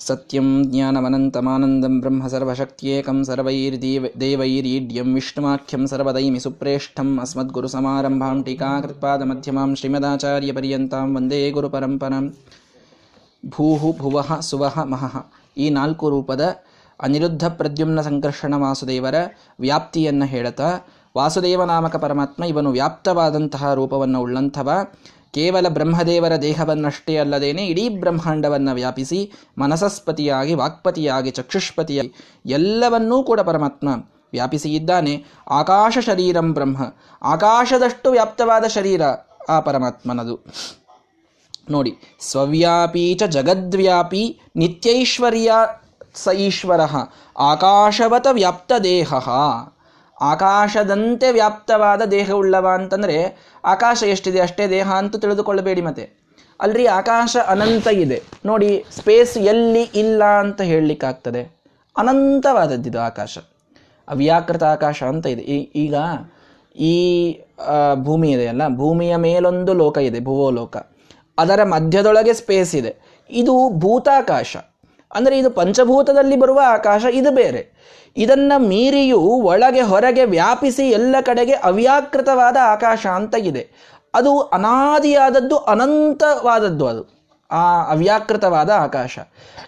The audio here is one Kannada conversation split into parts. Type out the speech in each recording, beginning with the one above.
ಸತ್ಯಂ ಜ್ಞಾನಮನಂತಮಾನಂದಂ ಬ್ರಹ್ಮ ಸರ್ವಶಕ್ತಿಯೇಕಂ ಸರ್ವೈರ್ದೇವೈರೀಡ್ಯಂ ವಿಷ್ಣುಮಾಖ್ಯಂ ಸರ್ವದೈಮಿ ಸುಪ್ರೇಷ್ಠಂ ಮಧ್ಯಮಾಂ ಶ್ರೀಮದಾಚಾರ್ಯ ಪರ್ಯಂತಾಂ ವಂದೇ ಗುರುಪರಂಪರಾಂ ಭೂಃ ಭುವಃ ಸುವಃ ಮಹಃ ಈ ನಾಲ್ಕು ರೂಪದ ಅನಿರುದ್ಧ ಪ್ರದ್ಯುಮ್ನ ಸಂಕರ್ಷಣ ವಾಸುದೇವರ ವ್ಯಾಪ್ತಿಯನ್ನು ಹೇಳುತ್ತಾ ವಾಸುದೇವ ನಾಮಕ ಪರಮಾತ್ಮ ಇವನು ವ್ಯಾಪ್ತವಾದಂತಹ ರೂಪವನ್ನು ಉಳ್ಳಂಥವ. ಕೇವಲ ಬ್ರಹ್ಮದೇವರ ದೇಹವನ್ನಷ್ಟೇ ಅಲ್ಲದೇನೆ ಇಡೀ ಬ್ರಹ್ಮಾಂಡವನ್ನು ವ್ಯಾಪಿಸಿ ಮನಸಸ್ಪತಿಯಾಗಿ, ವಾಕ್ಪತಿಯಾಗಿ, ಚಕ್ಷುಷ್ಪತಿಯಾಗಿ ಎಲ್ಲವನ್ನೂ ಕೂಡ ಪರಮಾತ್ಮ ವ್ಯಾಪಿಸಿ ಇದ್ದಾನೆ. ಆಕಾಶ ಶರೀರಂ ಬ್ರಹ್ಮ. ಆಕಾಶದಷ್ಟು ವ್ಯಾಪ್ತವಾದ ಶರೀರ ಆ ಪರಮಾತ್ಮನದು. ನೋಡಿ, ಸ್ವವ್ಯಾಪಿ ಚ ಜಗದ್ವ್ಯಾಪಿ ನಿತ್ಯೈಶ್ವರ್ಯ ಸ ಈಶ್ವರ. ಆಕಾಶವತ ವ್ಯಾಪ್ತ ದೇಹ ಆಕಾಶದಂತೆ ವ್ಯಾಪ್ತವಾದ ದೇಹವುಳ್ಳವ ಅಂತಂದರೆ ಆಕಾಶ ಎಷ್ಟಿದೆ ಅಷ್ಟೇ ದೇಹ ಅಂತ ತಿಳಿದುಕೊಳ್ಳಬೇಡಿ ಮತ್ತೆ. ಅಲ್ರಿ ಆಕಾಶ ಅನಂತ ಇದೆ. ನೋಡಿ ಸ್ಪೇಸ್ ಎಲ್ಲಿ ಇಲ್ಲ ಅಂತ ಹೇಳಲಿಕ್ಕಾಗ್ತದೆ. ಅನಂತವಾದದ್ದಿದು ಆಕಾಶ. ಅವ್ಯಾಕೃತ ಆಕಾಶ ಅಂತ ಇದೆ. ಈಗ ಈ ಭೂಮಿ ಇದೆಯಲ್ಲ ಭೂಮಿಯ ಮೇಲೊಂದು ಲೋಕ ಇದೆ, ಭುವೋಲೋಕ. ಅದರ ಮಧ್ಯದೊಳಗೆ ಸ್ಪೇಸ್ ಇದೆ. ಇದು ಭೂತಾಕಾಶ. ಅಂದರೆ ಇದು ಪಂಚಭೂತದಲ್ಲಿ ಬರುವ ಆಕಾಶ ಇದು ಬೇರೆ. ಇದನ್ನು ಮೀರಿಯೂ ಒಳಗೆ ಹೊರಗೆ ವ್ಯಾಪಿಸಿ ಎಲ್ಲ ಕಡೆಗೆ ಅವ್ಯಾಕೃತವಾದ ಆಕಾಶ ಅಂತ ಇದೆ. ಅದು ಅನಾದಿಯಾದದ್ದು ಅನಂತವಾದದ್ದು ಅದು. ಆ ಅವ್ಯಾಕೃತವಾದ ಆಕಾಶ.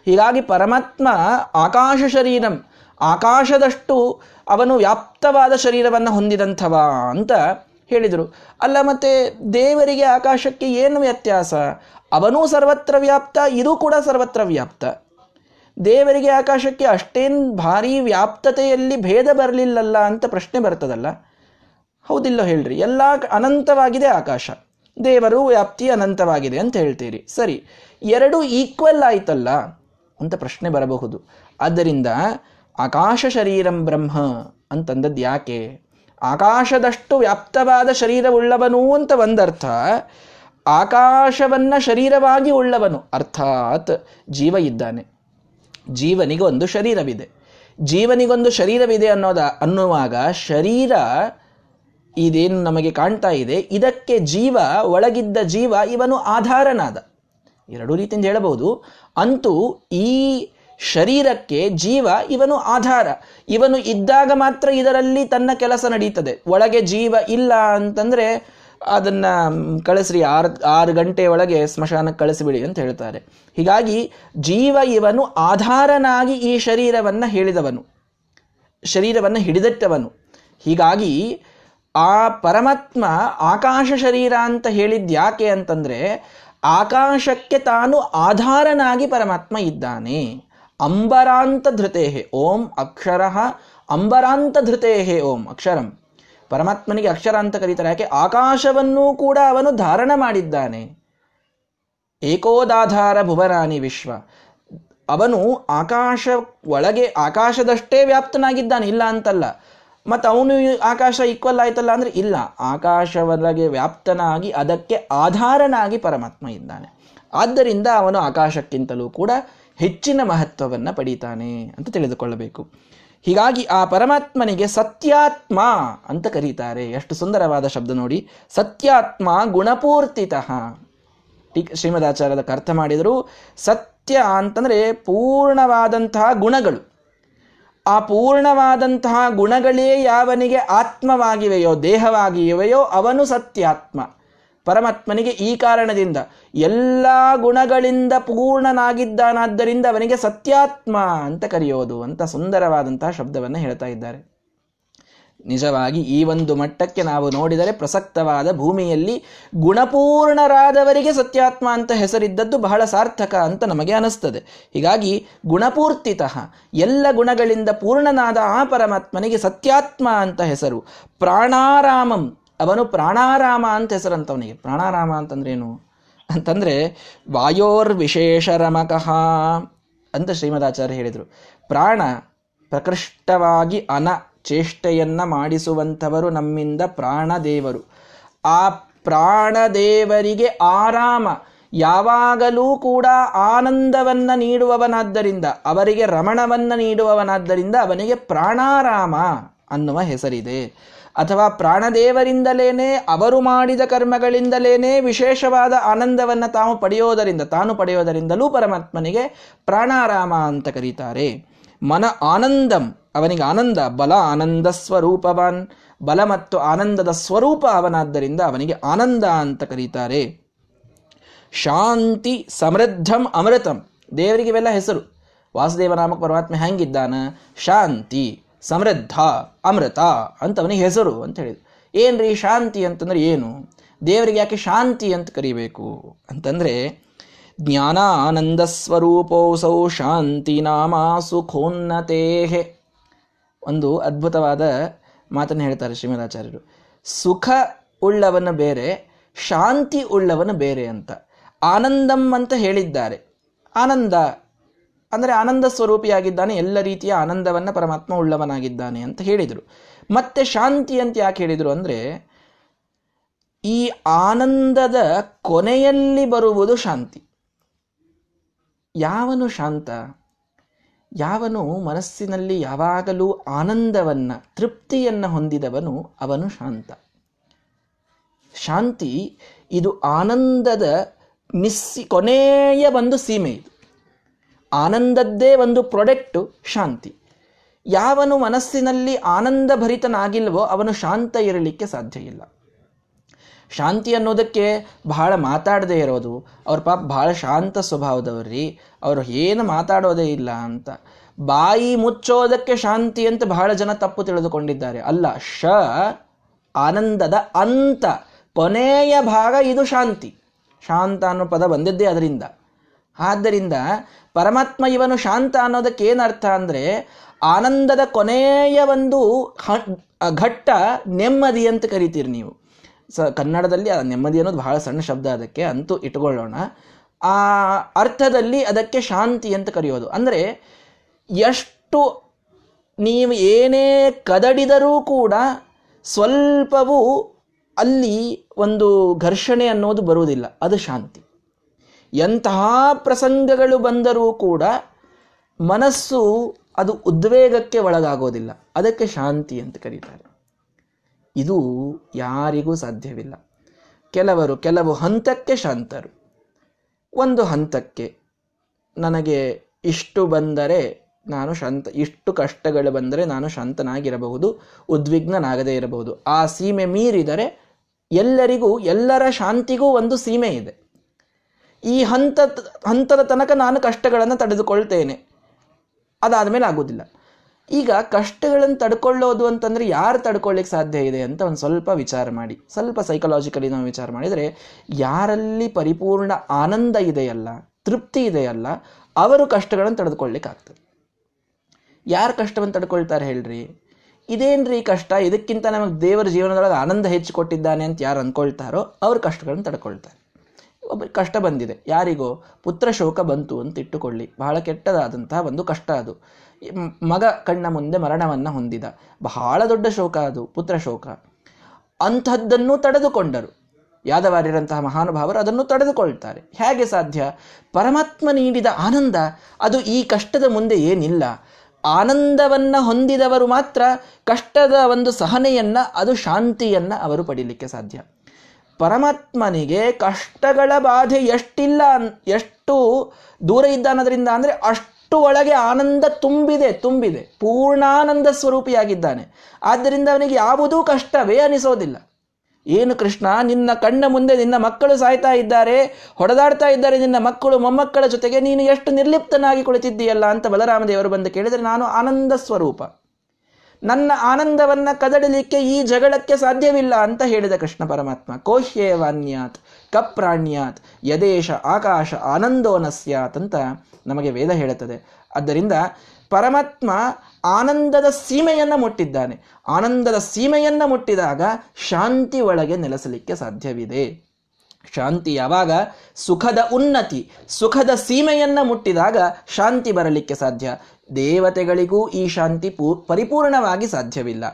ಹೀಗಾಗಿ ಪರಮಾತ್ಮ ಆಕಾಶ ಶರೀರಂ, ಆಕಾಶದಷ್ಟು ಅವನು ವ್ಯಾಪ್ತವಾದ ಶರೀರವನ್ನು ಹೊಂದಿದಂಥವ ಅಂತ ಹೇಳಿದರು. ಅಲ್ಲ ಮತ್ತೆ ದೇವರಿಗೆ ಆಕಾಶಕ್ಕೆ ಏನು ವ್ಯತ್ಯಾಸ? ಅವನೂ ಸರ್ವತ್ರ ವ್ಯಾಪ್ತ, ಇದು ಕೂಡ ಸರ್ವತ್ರ ವ್ಯಾಪ್ತ. ದೇವರಿಗೆ ಆಕಾಶಕ್ಕೆ ಅಷ್ಟೇನು ಭಾರೀ ವ್ಯಾಪ್ತತೆಯಲ್ಲಿ ಭೇದ ಬರಲಿಲ್ಲಲ್ಲ ಅಂತ ಪ್ರಶ್ನೆ ಬರ್ತದಲ್ಲ? ಹೌದಿಲ್ಲ ಹೇಳ್ರಿ. ಎಲ್ಲ ಅನಂತವಾಗಿದೆ ಆಕಾಶ. ದೇವರು ವ್ಯಾಪ್ತಿ ಅನಂತವಾಗಿದೆ ಅಂತ ಹೇಳ್ತೀರಿ. ಸರಿ, ಎರಡು ಈಕ್ವಲ್ ಆಯ್ತಲ್ಲ ಅಂತ ಪ್ರಶ್ನೆ ಬರಬಹುದು. ಆದ್ದರಿಂದ ಆಕಾಶ ಶರೀರಂ ಬ್ರಹ್ಮ ಅಂತಂದದ್ದು ಯಾಕೆ? ಆಕಾಶದಷ್ಟು ವ್ಯಾಪ್ತವಾದ ಶರೀರವುಳ್ಳವನು ಅಂತ ಒಂದರ್ಥ, ಆಕಾಶವನ್ನ ಶರೀರವಾಗಿ ಉಳ್ಳವನು, ಅರ್ಥಾತ್ ಜೀವ ಇದ್ದಾನೆ. ಜೀವನಿಗೆ ಒಂದು ಶರೀರವಿದೆ. ಜೀವನಿಗೊಂದು ಶರೀರವಿದೆ ಅನ್ನೋದ, ಅನ್ನುವಾಗ ಶರೀರ ಇದೇನು ನಮಗೆ ಕಾಣ್ತಾ ಇದೆ, ಇದಕ್ಕೆ ಜೀವ, ಒಳಗಿದ್ದ ಜೀವ, ಇವನು ಆಧಾರನಾದ. ಎರಡು ರೀತಿಯಿಂದ ಹೇಳಬಹುದು. ಅಂತೂ ಈ ಶರೀರಕ್ಕೆ ಜೀವ, ಇವನು ಆಧಾರ. ಇವನು ಇದ್ದಾಗ ಮಾತ್ರ ಇದರಲ್ಲಿ ತನ್ನ ಕೆಲಸ ನಡೀತದೆ. ಒಳಗೆ ಜೀವ ಇಲ್ಲ ಅಂತಂದ್ರೆ ಅದನ್ನ ಕಳಿಸ್ರಿ, ಆರು ಆರು ಗಂಟೆ ಒಳಗೆ ಸ್ಮಶಾನಕ್ಕೆ ಕಳಿಸಿಬಿಡಿ ಅಂತ ಹೇಳ್ತಾರೆ. ಹೀಗಾಗಿ ಜೀವ ಇವನು ಆಧಾರನಾಗಿ ಈ ಶರೀರವನ್ನು ಹೇಳಿದವನು. ಶರೀರವನ್ನು ಹಿಡಿದಿಟ್ಟವನು. ಹೀಗಾಗಿ ಆ ಪರಮಾತ್ಮ ಆಕಾಶ ಶರೀರ ಅಂತ ಹೇಳಿದ್ಯಾಕೆ ಅಂತಂದ್ರೆ, ಆಕಾಶಕ್ಕೆ ತಾನು ಆಧಾರನಾಗಿ ಪರಮಾತ್ಮ ಇದ್ದಾನೆ. ಅಂಬರಾಂತ ಧೃತೇಹೆ ಓಂ ಅಕ್ಷರ ಅಂಬರಾಂತ ಧೃತೇಹೆ ಓಂ ಅಕ್ಷರಂ. ಪರಮಾತ್ಮನಿಗೆ ಅಕ್ಷರ ಅಂತ ಕರೀತಾರೆ. ಯಾಕೆ? ಆಕಾಶವನ್ನೂ ಕೂಡ ಅವನು ಧಾರಣ ಮಾಡಿದ್ದಾನೆ. ಏಕೋದಾಧಾರ ಭುವನಾನಿ ವಿಶ್ವ. ಅವನು ಆಕಾಶ ಒಳಗೆ ಆಕಾಶದಷ್ಟೇ ವ್ಯಾಪ್ತನಾಗಿದ್ದಾನೆ. ಇಲ್ಲ ಅಂತಲ್ಲ. ಮತ್ತು ಅವನು ಆಕಾಶ ಈಕ್ವಲ್ ಆಯ್ತಲ್ಲ ಅಂದರೆ ಇಲ್ಲ. ಆಕಾಶವೊಳಗೆ ವ್ಯಾಪ್ತನಾಗಿ ಅದಕ್ಕೆ ಆಧಾರನಾಗಿ ಪರಮಾತ್ಮ ಇದ್ದಾನೆ. ಆದ್ದರಿಂದ ಅವನು ಆಕಾಶಕ್ಕಿಂತಲೂ ಕೂಡ ಹೆಚ್ಚಿನ ಮಹತ್ವವನ್ನು ಪಡೀತಾನೆ ಅಂತ ತಿಳಿದುಕೊಳ್ಳಬೇಕು. ಹೀಗಾಗಿ ಆ ಪರಮಾತ್ಮನಿಗೆ ಸತ್ಯಾತ್ಮ ಅಂತ ಕರೀತಾರೆ. ಎಷ್ಟು ಸುಂದರವಾದ ಶಬ್ದ ನೋಡಿ. ಸತ್ಯಾತ್ಮ ಗುಣಪೂರ್ತಿತಃ. ಶ್ರೀಮದಾಚಾರ್ಯದ ಅರ್ಥ ಮಾಡಿದರು. ಸತ್ಯ ಅಂತಂದರೆ ಪೂರ್ಣವಾದಂತಹ ಗುಣಗಳು. ಆ ಪೂರ್ಣವಾದಂತಹ ಗುಣಗಳೇ ಯಾವನಿಗೆ ಆತ್ಮವಾಗಿವೆಯೋ, ದೇಹವಾಗಿವೆಯೋ ಅವನು ಸತ್ಯಾತ್ಮ. ಪರಮಾತ್ಮನಿಗೆ ಈ ಕಾರಣದಿಂದ ಎಲ್ಲ ಗುಣಗಳಿಂದ ಪೂರ್ಣನಾಗಿದ್ದಾನಾದ್ದರಿಂದ ಅವನಿಗೆ ಸತ್ಯಾತ್ಮ ಅಂತ ಕರೆಯೋದು ಅಂತ ಸುಂದರವಾದಂತಹ ಶಬ್ದವನ್ನು ಹೇಳ್ತಾ ಇದ್ದಾರೆ. ನಿಜವಾಗಿ ಈ ಒಂದು ಮಟ್ಟಕ್ಕೆ ನಾವು ನೋಡಿದರೆ ಪ್ರಸಕ್ತವಾದ ಭೂಮಿಯಲ್ಲಿ ಗುಣಪೂರ್ಣರಾದವರಿಗೆ ಸತ್ಯಾತ್ಮ ಅಂತ ಹೆಸರಿದ್ದದ್ದು ಬಹಳ ಸಾರ್ಥಕ ಅಂತ ನಮಗೆ ಅನಿಸ್ತದೆ. ಹೀಗಾಗಿ ಗುಣಪೂರ್ತಿತಃ ಎಲ್ಲ ಗುಣಗಳಿಂದ ಪೂರ್ಣನಾದ ಆ ಪರಮಾತ್ಮನಿಗೆ ಸತ್ಯಾತ್ಮ ಅಂತ ಹೆಸರು ಪ್ರಾಣಾರಾಮಂ ಅವನು ಪ್ರಾಣಾರಾಮ ಅಂತ ಹೆಸರಂತವನಿಗೆ. ಪ್ರಾಣಾರಾಮ ಅಂತಂದ್ರೇನು? ಅಂತಂದ್ರೆ ವಾಯೋರ್ ವಿಶೇಷ ರಮಕಃ ಅಂತ ಶ್ರೀಮದಾಚಾರ್ಯ ಹೇಳಿದರು. ಪ್ರಾಣ ಪ್ರಕೃಷ್ಟವಾಗಿ ಅನ ಚೇಷ್ಟೆಯನ್ನು ಮಾಡಿಸುವಂಥವರು ನಮ್ಮಿಂದ ಪ್ರಾಣದೇವರು. ಆ ಪ್ರಾಣದೇವರಿಗೆ ಆರಾಮ. ಯಾವಾಗಲೂ ಕೂಡ ಆನಂದವನ್ನ ನೀಡುವವನಾದ್ದರಿಂದ, ಅವರಿಗೆ ರಮಣವನ್ನ ನೀಡುವವನಾದ್ದರಿಂದ ಅವನಿಗೆ ಪ್ರಾಣಾರಾಮ ಅನ್ನುವ ಹೆಸರಿದೆ. ಅಥವಾ ಪ್ರಾಣದೇವರಿಂದಲೇನೆ ಅವರು ಮಾಡಿದ ಕರ್ಮಗಳಿಂದಲೇನೆ ವಿಶೇಷವಾದ ಆನಂದವನ್ನು ತಾವು ಪಡೆಯೋದರಿಂದ, ತಾನು ಪಡೆಯೋದರಿಂದಲೂ ಪರಮಾತ್ಮನಿಗೆ ಪ್ರಾಣಾರಾಮ ಅಂತ ಕರೀತಾರೆ. ಮನ ಆನಂದಂ, ಅವನಿಗೆ ಆನಂದ, ಬಲ ಆನಂದ ಸ್ವರೂಪವಾನ್, ಬಲ ಮತ್ತು ಆನಂದದ ಸ್ವರೂಪ ಅವನಾದ್ದರಿಂದ ಅವನಿಗೆ ಆನಂದ ಅಂತ ಕರೀತಾರೆ. ಶಾಂತಿ ಸಮೃದ್ಧಂ ಅಮೃತಂ. ದೇವರಿಗೆ ಇವೆಲ್ಲ ಹೆಸರು. ವಾಸುದೇವ ನಾಮಕ ಪರಮಾತ್ಮ ಹೆಂಗಿದ್ದಾನ ಶಾಂತಿ. ಸಮೃದ್ಧ, ಅಮೃತ ಅಂತ ಅವನಿಗೆ ಹೆಸರು ಅಂತ ಹೇಳಿದ್ರು. ಏನ್ರಿ ಶಾಂತಿ ಅಂತಂದ್ರೆ ಏನು? ದೇವರಿಗೆ ಯಾಕೆ ಶಾಂತಿ ಅಂತ ಕರಿಬೇಕು? ಅಂತಂದ್ರೆ ಜ್ಞಾನಾನಂದ ಸ್ವರೂಪೋಸೌ ಶಾಂತಿ ನಾಮ ಸುಖೋನ್ನತೇಹೆ. ಒಂದು ಅದ್ಭುತವಾದ ಮಾತನ್ನು ಹೇಳ್ತಾರೆ ಶ್ರೀಮದಾಚಾರ್ಯರು. ಸುಖ ಉಳ್ಳವನ ಬೇರೆ, ಶಾಂತಿ ಉಳ್ಳವನ ಬೇರೆ ಅಂತ. ಆನಂದಂ ಅಂತ ಹೇಳಿದ್ದಾರೆ. ಆನಂದ ಅಂದರೆ ಆನಂದ ಸ್ವರೂಪಿಯಾಗಿದ್ದಾನೆ, ಎಲ್ಲ ರೀತಿಯ ಆನಂದವನ್ನು ಪರಮಾತ್ಮ ಉಳ್ಳವನಾಗಿದ್ದಾನೆ ಅಂತ ಹೇಳಿದರು. ಮತ್ತೆ ಶಾಂತಿ ಅಂತ ಯಾಕೆ ಹೇಳಿದರು ಅಂದರೆ, ಈ ಆನಂದದ ಕೊನೆಯಲ್ಲಿ ಬರುವುದು ಶಾಂತಿ. ಯಾವನು ಶಾಂತ? ಯಾವನು ಮನಸ್ಸಿನಲ್ಲಿ ಯಾವಾಗಲೂ ಆನಂದವನ್ನು, ತೃಪ್ತಿಯನ್ನು ಹೊಂದಿದವನು ಅವನು ಶಾಂತ. ಶಾಂತಿ ಇದು ಆನಂದದ ಮಿಸ್ಸಿ, ಕೊನೆಯ ಒಂದು ಸೀಮೆ ಇದು. ಆನಂದದ್ದೇ ಒಂದು ಪ್ರೊಡಕ್ಟು ಶಾಂತಿ. ಯಾವನು ಮನಸ್ಸಿನಲ್ಲಿ ಆನಂದ ಭರಿತನಾಗಿಲ್ವೋ ಅವನು ಶಾಂತ ಇರಲಿಕ್ಕೆ ಸಾಧ್ಯ ಇಲ್ಲ. ಶಾಂತಿ ಅನ್ನೋದಕ್ಕೆ ಬಹಳ ಮಾತಾಡದೇ ಇರೋದು. ಅವ್ರ ಪಾಪ ಬಹಳ ಶಾಂತ ಸ್ವಭಾವದವ್ರಿ. ಅವರು ಏನು ಮಾತಾಡೋದೇ ಇಲ್ಲ ಅಂತ. ಬಾಯಿ ಮುಚ್ಚೋದಕ್ಕೆ ಶಾಂತಿ ಅಂತ ಬಹಳ ಜನ ತಪ್ಪು ತಿಳಿದುಕೊಂಡಿದ್ದಾರೆ. ಅಲ್ಲ, ಶ, ಆನಂದದ ಅಂತ. ಕೊನೆಯ ಭಾಗ ಇದು ಶಾಂತಿ. ಶಾಂತ ಅನ್ನೋ ಪದ ಬಂದಿದ್ದೇ ಅದರಿಂದ. ಆದ್ದರಿಂದ ಪರಮಾತ್ಮ ಇವನು ಶಾಂತ ಅನ್ನೋದಕ್ಕೆ ಏನರ್ಥ ಅಂದರೆ ಆನಂದದ ಕೊನೆಯ ಒಂದು ಘಟ್ಟ ನೆಮ್ಮದಿ ಅಂತ ಕರಿತೀರಿ ನೀವು. ಸ, ಕನ್ನಡದಲ್ಲಿ ಆ ನೆಮ್ಮದಿ ಅನ್ನೋದು ಬಹಳ ಸಣ್ಣ ಶಬ್ದ ಅದಕ್ಕೆ, ಅಂತೂ ಇಟ್ಕೊಳ್ಳೋಣ. ಆ ಅರ್ಥದಲ್ಲಿ ಅದಕ್ಕೆ ಶಾಂತಿ ಅಂತ ಕರೆಯೋದು. ಅಂದರೆ ಎಷ್ಟು ನೀವು ಏನೇ ಕದಡಿದರೂ ಕೂಡ ಸ್ವಲ್ಪವೂ ಅಲ್ಲಿ ಒಂದು ಘರ್ಷಣೆ ಅನ್ನೋದು ಬರುವುದಿಲ್ಲ. ಅದು ಶಾಂತಿ. ಎಂತಹ ಪ್ರಸಂಗಗಳು ಬಂದರೂ ಕೂಡ ಮನಸ್ಸು ಅದು ಉದ್ವೇಗಕ್ಕೆ ಒಳಗಾಗೋದಿಲ್ಲ. ಅದಕ್ಕೆ ಶಾಂತಿ ಅಂತ ಕರೀತಾರೆ. ಇದು ಯಾರಿಗೂ ಸಾಧ್ಯವಿಲ್ಲ. ಕೆಲವರು, ಕೆಲವು ಹಂತಕ್ಕೆ ಶಾಂತರು. ಒಂದು ಹಂತಕ್ಕೆ ನನಗೆ ಇಷ್ಟು ಬಂದರೆ ನಾನು ಶಾಂತ, ಇಷ್ಟು ಕಷ್ಟಗಳು ಬಂದರೆ ನಾನು ಶಾಂತನಾಗಿರಬಹುದು, ಉದ್ವಿಗ್ನನಾಗದೇ ಇರಬಹುದು. ಆ ಸೀಮೆ ಮೀರಿದರೆ ಎಲ್ಲರಿಗೂ, ಎಲ್ಲರ ಶಾಂತಿಗೂ ಒಂದು ಸೀಮೆ ಇದೆ. ಈ ಹಂತ, ಹಂತದ ತನಕ ನಾನು ಕಷ್ಟಗಳನ್ನು ತಡೆದುಕೊಳ್ತೇನೆ. ಅದಾದಮೇಲೆ ಆಗೋದಿಲ್ಲ ಈಗ ಕಷ್ಟಗಳನ್ನು ತಡ್ಕೊಳ್ಳೋದು ಅಂತಂದರೆ ಯಾರು ತಡ್ಕೊಳ್ಳಿಕ್ಕೆ ಸಾಧ್ಯ ಇದೆ ಅಂತ ಒಂದು ಸ್ವಲ್ಪ ವಿಚಾರ ಮಾಡಿ. ಸ್ವಲ್ಪ ಸೈಕಲಾಜಿಕಲಿ ನಾವು ವಿಚಾರ ಮಾಡಿದರೆ, ಯಾರಲ್ಲಿ ಪರಿಪೂರ್ಣ ಆನಂದ ಇದೆಯಲ್ಲ, ತೃಪ್ತಿ ಇದೆಯಲ್ಲ, ಅವರು ಕಷ್ಟಗಳನ್ನು ತಡೆದುಕೊಳ್ಳಿಕ್ಕಾಗ್ತದೆ ಯಾರು ಕಷ್ಟವನ್ನು ತಡ್ಕೊಳ್ತಾರೆ ಹೇಳ್ರಿ? ಇದೇನ್ರಿ ಕಷ್ಟ? ಇದಕ್ಕಿಂತ ನಮಗೆ ದೇವರ ಜೀವನದೊಳಗೆ ಆನಂದ ಹೆಚ್ಚು ಕೊಟ್ಟಿದ್ದಾನೆ ಅಂತ ಯಾರು ಅಂದ್ಕೊಳ್ತಾರೋ ಅವ್ರ ಕಷ್ಟಗಳನ್ನು ತಡ್ಕೊಳ್ತಾರೆ. ಒಬ್ಬ ಕಷ್ಟ ಬಂದಿದೆ. ಯಾರಿಗೋ ಪುತ್ರ ಶೋಕ ಬಂತು ಅಂತ ಇಟ್ಟುಕೊಳ್ಳಿ. ಬಹಳ ಕೆಟ್ಟದಾದಂತಹ ಒಂದು ಕಷ್ಟ ಅದು. ಮಗ ಕಣ್ಣ ಮುಂದೆ ಮರಣವನ್ನು ಹೊಂದಿದ. ಬಹಳ ದೊಡ್ಡ ಶೋಕ ಅದು, ಪುತ್ರ ಶೋಕ. ಅಂಥದ್ದನ್ನು ತಡೆದುಕೊಂಡರು. ಯಾದವಾರ್ಯರಂತಹ ಮಹಾನುಭಾವರು ಅದನ್ನು ತಡೆದುಕೊಳ್ತಾರೆ. ಹೇಗೆ ಸಾಧ್ಯ? ಪರಮಾತ್ಮ ನೀಡಿದ ಆನಂದ, ಅದು ಈ ಕಷ್ಟದ ಮುಂದೆ ಏನಿಲ್ಲ. ಆನಂದವನ್ನು ಹೊಂದಿದವರು ಮಾತ್ರ ಕಷ್ಟದ ಒಂದು ಸಹನೆಯನ್ನು, ಅದು ಶಾಂತಿಯನ್ನು ಅವರು ಪಡೀಲಿಕ್ಕೆ ಸಾಧ್ಯ. ಪರಮಾತ್ಮನಿಗೆ ಕಷ್ಟಗಳ ಬಾಧೆ ಎಷ್ಟಿಲ್ಲ ಎಷ್ಟು ದೂರ ಇದ್ದ ಅನ್ನೋದ್ರಿಂದ ಅಂದರೆ ಅಷ್ಟು ಒಳಗೆ ಆನಂದ ತುಂಬಿದೆ ತುಂಬಿದೆ. ಪೂರ್ಣಾನಂದ ಸ್ವರೂಪಿಯಾಗಿದ್ದಾನೆ. ಆದ್ದರಿಂದ ಅವನಿಗೆ ಯಾವುದೂ ಕಷ್ಟವೇ ಅನಿಸೋದಿಲ್ಲ. ಏನು ಕೃಷ್ಣ, ನಿನ್ನ ಕಣ್ಣ ಮುಂದೆ ನಿನ್ನ ಮಕ್ಕಳು ಸಾಯ್ತಾ ಇದ್ದಾರೆ, ಹೊಡೆದಾಡ್ತಾ ಇದ್ದಾರೆ, ನಿನ್ನ ಮಕ್ಕಳು ಮೊಮ್ಮಕ್ಕಳ ಜೊತೆಗೆ ನೀನು ಎಷ್ಟು ನಿರ್ಲಿಪ್ತನಾಗಿ ಕುಳಿತಿದ್ದೀಯಲ್ಲ ಅಂತ ಬಲರಾಮದೇವರು ಬಂದು ಕೇಳಿದರೆ ನಾನು ಆನಂದ ಸ್ವರೂಪ. ನನ್ನ ಆನಂದವನ್ನ ಕದಡಲಿಕ್ಕೆ ಈ ಜಗಳಕ್ಕೆ ಸಾಧ್ಯವಿಲ್ಲ ಅಂತ ಹೇಳಿದ ಕೃಷ್ಣ ಪರಮಾತ್ಮ. ಕೋಹ್ಯೇವಾನ್ಯಾತ್ ಕಪ್ರಾಣ್ಯಾತ್, ಯದೇಶ, ಆಕಾಶ ಆನಂದೋನ ಅಂತ ನಮಗೆ ವೇದ ಹೇಳುತ್ತದೆ. ಆದ್ದರಿಂದ ಪರಮಾತ್ಮ ಆನಂದದ ಸೀಮೆಯನ್ನ ಮುಟ್ಟಿದ್ದಾನೆ. ಆನಂದದ ಸೀಮೆಯನ್ನ ಮುಟ್ಟಿದಾಗ ಶಾಂತಿ ಒಳಗೆ ನೆಲೆಸಲಿಕ್ಕೆ ಸಾಧ್ಯವಿದೆ. ಶಾಂತಿ ಯಾವಾಗ? ಸುಖದ ಉನ್ನತಿ. ಸುಖದ ಸೀಮೆಯನ್ನ ಮುಟ್ಟಿದಾಗ ಶಾಂತಿ ಬರಲಿಕ್ಕೆ ಸಾಧ್ಯ. ದೇವತೆಗಳಿಗೂ ಈ ಶಾಂತಿ ಪೂ, ಪರಿಪೂರ್ಣವಾಗಿ ಸಾಧ್ಯವಿಲ್ಲ.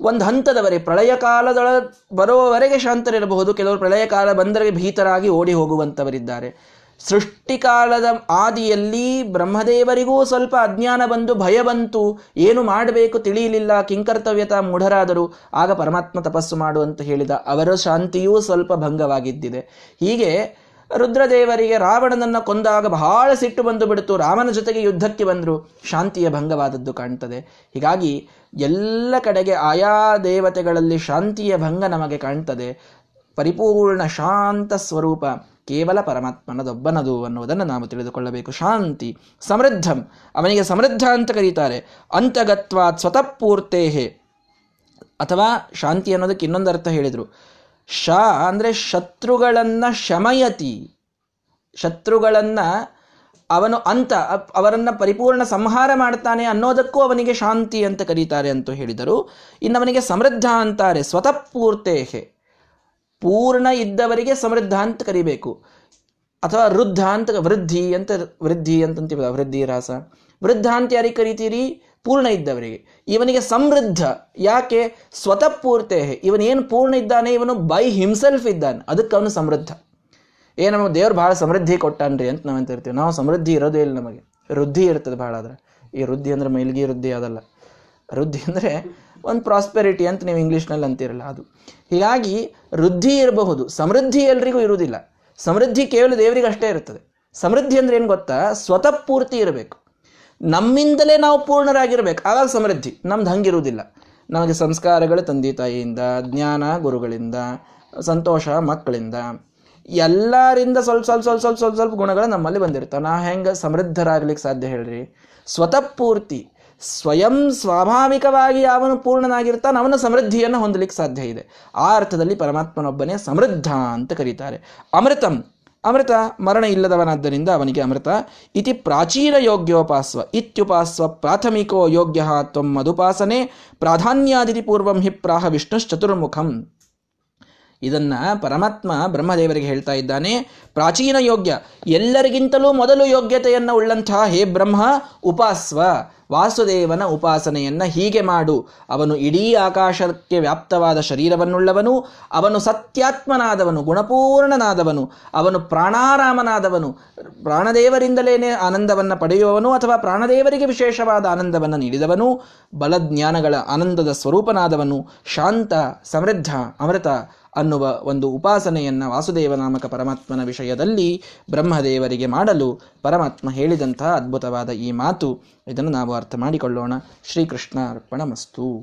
ಒಂದು ಹಂತದವರೆ ಪ್ರಳಯ ಕಾಲದೊಳ, ಬರುವವರೆಗೆ ಶಾಂತರಿರಬಹುದು, ಕೆಲವರು ಪ್ರಳಯ ಕಾಲ ಬಂದರೆ ಭೀತರಾಗಿ ಓಡಿ ಹೋಗುವಂಥವರಿದ್ದಾರೆ ಸೃಷ್ಟಿಕಾಲದ ಆದಿಯಲ್ಲಿ ಬ್ರಹ್ಮದೇವರಿಗೂ ಸ್ವಲ್ಪ ಅಜ್ಞಾನ ಬಂದು ಭಯ ಬಂತು, ಏನು ಮಾಡಬೇಕು ತಿಳಿಯಲಿಲ್ಲ ಕಿಂಕರ್ತವ್ಯತ ಮೂಢರಾದರು, ಆಗ ಪರಮಾತ್ಮ ತಪಸ್ಸು ಮಾಡು ಅಂತ ಹೇಳಿದ ಅವರ ಶಾಂತಿಯೂ ಸ್ವಲ್ಪ ಭಂಗವಾಗಿದ್ದಿದೆ. ಹೀಗೆ ರುದ್ರದೇವರಿಗೆ ರಾವಣನನ್ನು ಕೊಂದಾಗ ಬಹಳ ಸಿಟ್ಟು ಬಂದು ಬಿಡ್ತು. ರಾಮನ ಜೊತೆಗೆ ಯುದ್ಧಕ್ಕೆ ಬಂದರು. ಶಾಂತಿಯ ಭಂಗವಾದದ್ದು ಕಾಣ್ತದೆ. ಹೀಗಾಗಿ ಎಲ್ಲ ಕಡೆಗೆ ಆಯಾ ದೇವತೆಗಳಲ್ಲಿ ಶಾಂತಿಯ ಭಂಗ ನಮಗೆ ಕಾಣ್ತದೆ. ಪರಿಪೂರ್ಣ ಶಾಂತ ಸ್ವರೂಪ ಕೇವಲ ಪರಮಾತ್ಮನದೊಬ್ಬನದು ಅನ್ನುವುದನ್ನು ನಾವು ತಿಳಿದುಕೊಳ್ಳಬೇಕು. ಶಾಂತಿ, ಸಮೃದ್ಧಂ. ಅವನಿಗೆ ಸಮೃದ್ಧ ಅಂತ ಕರೀತಾರೆ. ಅಂತಗತ್ವಾ ಸ್ವತಃ ಪೂರ್ತೇಹೆ. ಅಥವಾ ಶಾಂತಿ ಅನ್ನೋದಕ್ಕೆ ಇನ್ನೊಂದು ಅರ್ಥ ಹೇಳಿದರು. ಶ ಅಂದರೆ ಶತ್ರುಗಳನ್ನು ಶಮಯತಿ. ಶತ್ರುಗಳನ್ನು ಅವನು ಅಂತ ಅವರನ್ನು ಪರಿಪೂರ್ಣ ಸಂಹಾರ ಮಾಡ್ತಾನೆ ಅನ್ನೋದಕ್ಕೂ ಅವನಿಗೆ ಶಾಂತಿ ಅಂತ ಕರೀತಾರೆ ಅಂತ ಹೇಳಿದರು. ಇನ್ನು ಅವನಿಗೆ ಸಮೃದ್ಧ ಅಂತಾರೆ, ಸ್ವತಃ ಪೂರ್ತೇಹೆ. ಪೂರ್ಣ ಇದ್ದವರಿಗೆ ಸಮೃದ್ಧ ಅಂತ ಕರಿಬೇಕು. ಅಥವಾ ವೃದ್ಧ ಅಂತ, ವೃದ್ಧಿ ಅಂತ, ವೃದ್ಧಿ ಅಂತಂತೀವಲ್ಲ, ವೃದ್ಧಿ ರಾಸ. ವೃದ್ಧ ಅಂತ ಯಾರಿಗೆ ಕರಿತೀರಿ? ಪೂರ್ಣ ಇದ್ದವರಿಗೆ. ಇವನಿಗೆ ಸಮೃದ್ಧ. ಯಾಕೆ? ಸ್ವತಃ ಪೂರ್ತೆ. ಇವನೇನು ಪೂರ್ಣ ಇದ್ದಾನೆ? ಇವನು ಬೈ ಹಿಮ್ಸೆಲ್ಫ್ ಇದ್ದಾನೆ. ಅದಕ್ಕೆ ಅವನು ಸಮೃದ್ಧ. ಏ, ನಮಗೆ ದೇವ್ರು ಭಾಳ ಸಮೃದ್ಧಿ ಕೊಟ್ಟಾನ್ರಿ ಅಂತ ನಾವೆಂತ ಇರ್ತೀವಿ ನಾವು ಸಮೃದ್ಧಿ ಇರೋದೇ ಇಲ್ಲ ನಮಗೆ. ವೃದ್ಧಿ ಇರ್ತದೆ ಭಾಳ ಆದ್ರೆ. ಈ ವೃದ್ಧಿ ಅಂದ್ರೆ ಮೈಲ್ಗಿ ವೃದ್ಧಿ ಅದಲ್ಲ. ವೃದ್ಧಿ ಅಂದರೆ ಒಂದು ಪ್ರಾಸ್ಪೆರಿಟಿ ಅಂತ ನೀವು ಇಂಗ್ಲೀಷ್ನಲ್ಲಿ ಅಂತಿರಲ್ಲ ಅದು. ಹೀಗಾಗಿ ವೃದ್ಧಿ ಇರಬಹುದು. ಸಮೃದ್ಧಿ ಎಲ್ರಿಗೂ ಇರುವುದಿಲ್ಲ. ಸಮೃದ್ಧಿ ಕೇವಲ ದೇವರಿಗೆ ಅಷ್ಟೇ ಇರ್ತದೆ. ಸಮೃದ್ಧಿ ಅಂದ್ರೆ ಏನು ಗೊತ್ತಾ? ಸ್ವತಃ ಪೂರ್ತಿ ಇರಬೇಕು. ನಮ್ಮಿಂದಲೇ ನಾವು ಪೂರ್ಣರಾಗಿರ್ಬೇಕು. ಆವಾಗ ಸಮೃದ್ಧಿ. ನಮ್ದು ಹಂಗಿರುವುದಿಲ್ಲ. ನಮಗೆ ಸಂಸ್ಕಾರಗಳು ತಂದೆ ತಾಯಿಯಿಂದ, ಜ್ಞಾನ ಗುರುಗಳಿಂದ, ಸಂತೋಷ ಮಕ್ಕಳಿಂದ, ಎಲ್ಲರಿಂದ ಸ್ವಲ್ಪ ಸ್ವಲ್ಪ ಸ್ವಲ್ಪ ಸ್ವಲ್ಪ ಸ್ವಲ್ಪ ಸ್ವಲ್ಪ ಗುಣಗಳು ನಮ್ಮಲ್ಲಿ ಬಂದಿರ್ತವೆ ನಾ ಹೆಂಗೆ ಸಮೃದ್ಧರಾಗ್ಲಿಕ್ಕೆ ಸಾಧ್ಯ ಹೇಳ್ರಿ? ಸ್ವತಃ ಪೂರ್ತಿ, ಸ್ವಯಂ ಸ್ವಾಭಾವಿಕವಾಗಿ ಅವನು ಪೂರ್ಣನಾಗಿರ್ತಾನೆ ಅವನ ಸಮೃದ್ಧಿಯನ್ನು ಹೊಂದಲಿಕ್ಕೆ ಸಾಧ್ಯ ಇದೆ. ಆ ಅರ್ಥದಲ್ಲಿ ಪರಮಾತ್ಮನೊಬ್ಬನೇ ಸಮೃದ್ಧ ಅಂತ ಕರೀತಾರೆ. ಅಮೃತಂ ಅಮೃತ ಮರಣ ಇಲ್ಲದವನಾದ್ದರಿಂದ ಅವನಿಗೆ ಅಮೃತ. ಇತಿ ಪ್ರಾಚೀನ ಯೋಗ್ಯೋಪಾಸ್ವ. ಇತ್ಯುಪಾಸ್ವ ಪ್ರಾಥಮಿಕೋ ಯೋಗ್ಯ ತ್ವ ಮಧುಪಾಸನೆ. ಪ್ರಾಧಾನ್ಯಾದಿತಿ ಪೂರ್ವಂ ಹಿ ಪ್ರಾಹ ವಿಷ್ಣುಶ್ಚತುರ್ಮುಖಂ. ಇದನ್ನ ಪರಮಾತ್ಮ ಬ್ರಹ್ಮದೇವರಿಗೆ ಹೇಳ್ತಾ ಇದ್ದಾನೆ. ಪ್ರಾಚೀನ ಯೋಗ್ಯ, ಎಲ್ಲರಿಗಿಂತಲೂ ಮೊದಲು ಯೋಗ್ಯತೆಯನ್ನು ಉಳ್ಳಂತಹ ಹೇ ಬ್ರಹ್ಮ, ಉಪಾಸ್ವ, ವಾಸುದೇವನ ಉಪಾಸನೆಯನ್ನ ಹೀಗೆ ಮಾಡು. ಅವನು ಇಡೀ ಆಕಾಶಕ್ಕೆ ವ್ಯಾಪ್ತವಾದ ಶರೀರವನ್ನುಳ್ಳವನು, ಅವನು ಸತ್ಯಾತ್ಮನಾದವನು, ಗುಣಪೂರ್ಣನಾದವನು, ಅವನು ಪ್ರಾಣಾರಾಮನಾದವನು ಪ್ರಾಣದೇವರಿಂದಲೇನೆ ಆನಂದವನ್ನು ಪಡೆಯುವವನು ಅಥವಾ ಪ್ರಾಣದೇವರಿಗೆ ವಿಶೇಷವಾದ ಆನಂದವನ್ನು ನೀಡಿದವನು, ಬಲಜ್ಞಾನಗಳ ಆನಂದದ ಸ್ವರೂಪನಾದವನು, ಶಾಂತ, ಸಮೃದ್ಧ, ಅಮೃತ ಅನ್ನುವ ಒಂದು ಉಪಾಸನೆಯನ್ನು ವಾಸುದೇವ ನಾಮಕ ಪರಮಾತ್ಮನ ವಿಷಯದಲ್ಲಿ ಬ್ರಹ್ಮದೇವರಿಗೆ ಮಾಡಲು ಪರಮಾತ್ಮ ಹೇಳಿದಂತಹ ಅದ್ಭುತವಾದ ಈ ಮಾತು. ಇದನ್ನು ನಾವು ಅರ್ಥ ಮಾಡಿಕೊಳ್ಳೋಣ. ಶ್ರೀಕೃಷ್ಣ ಅರ್ಪಣ ಮಸ್ತು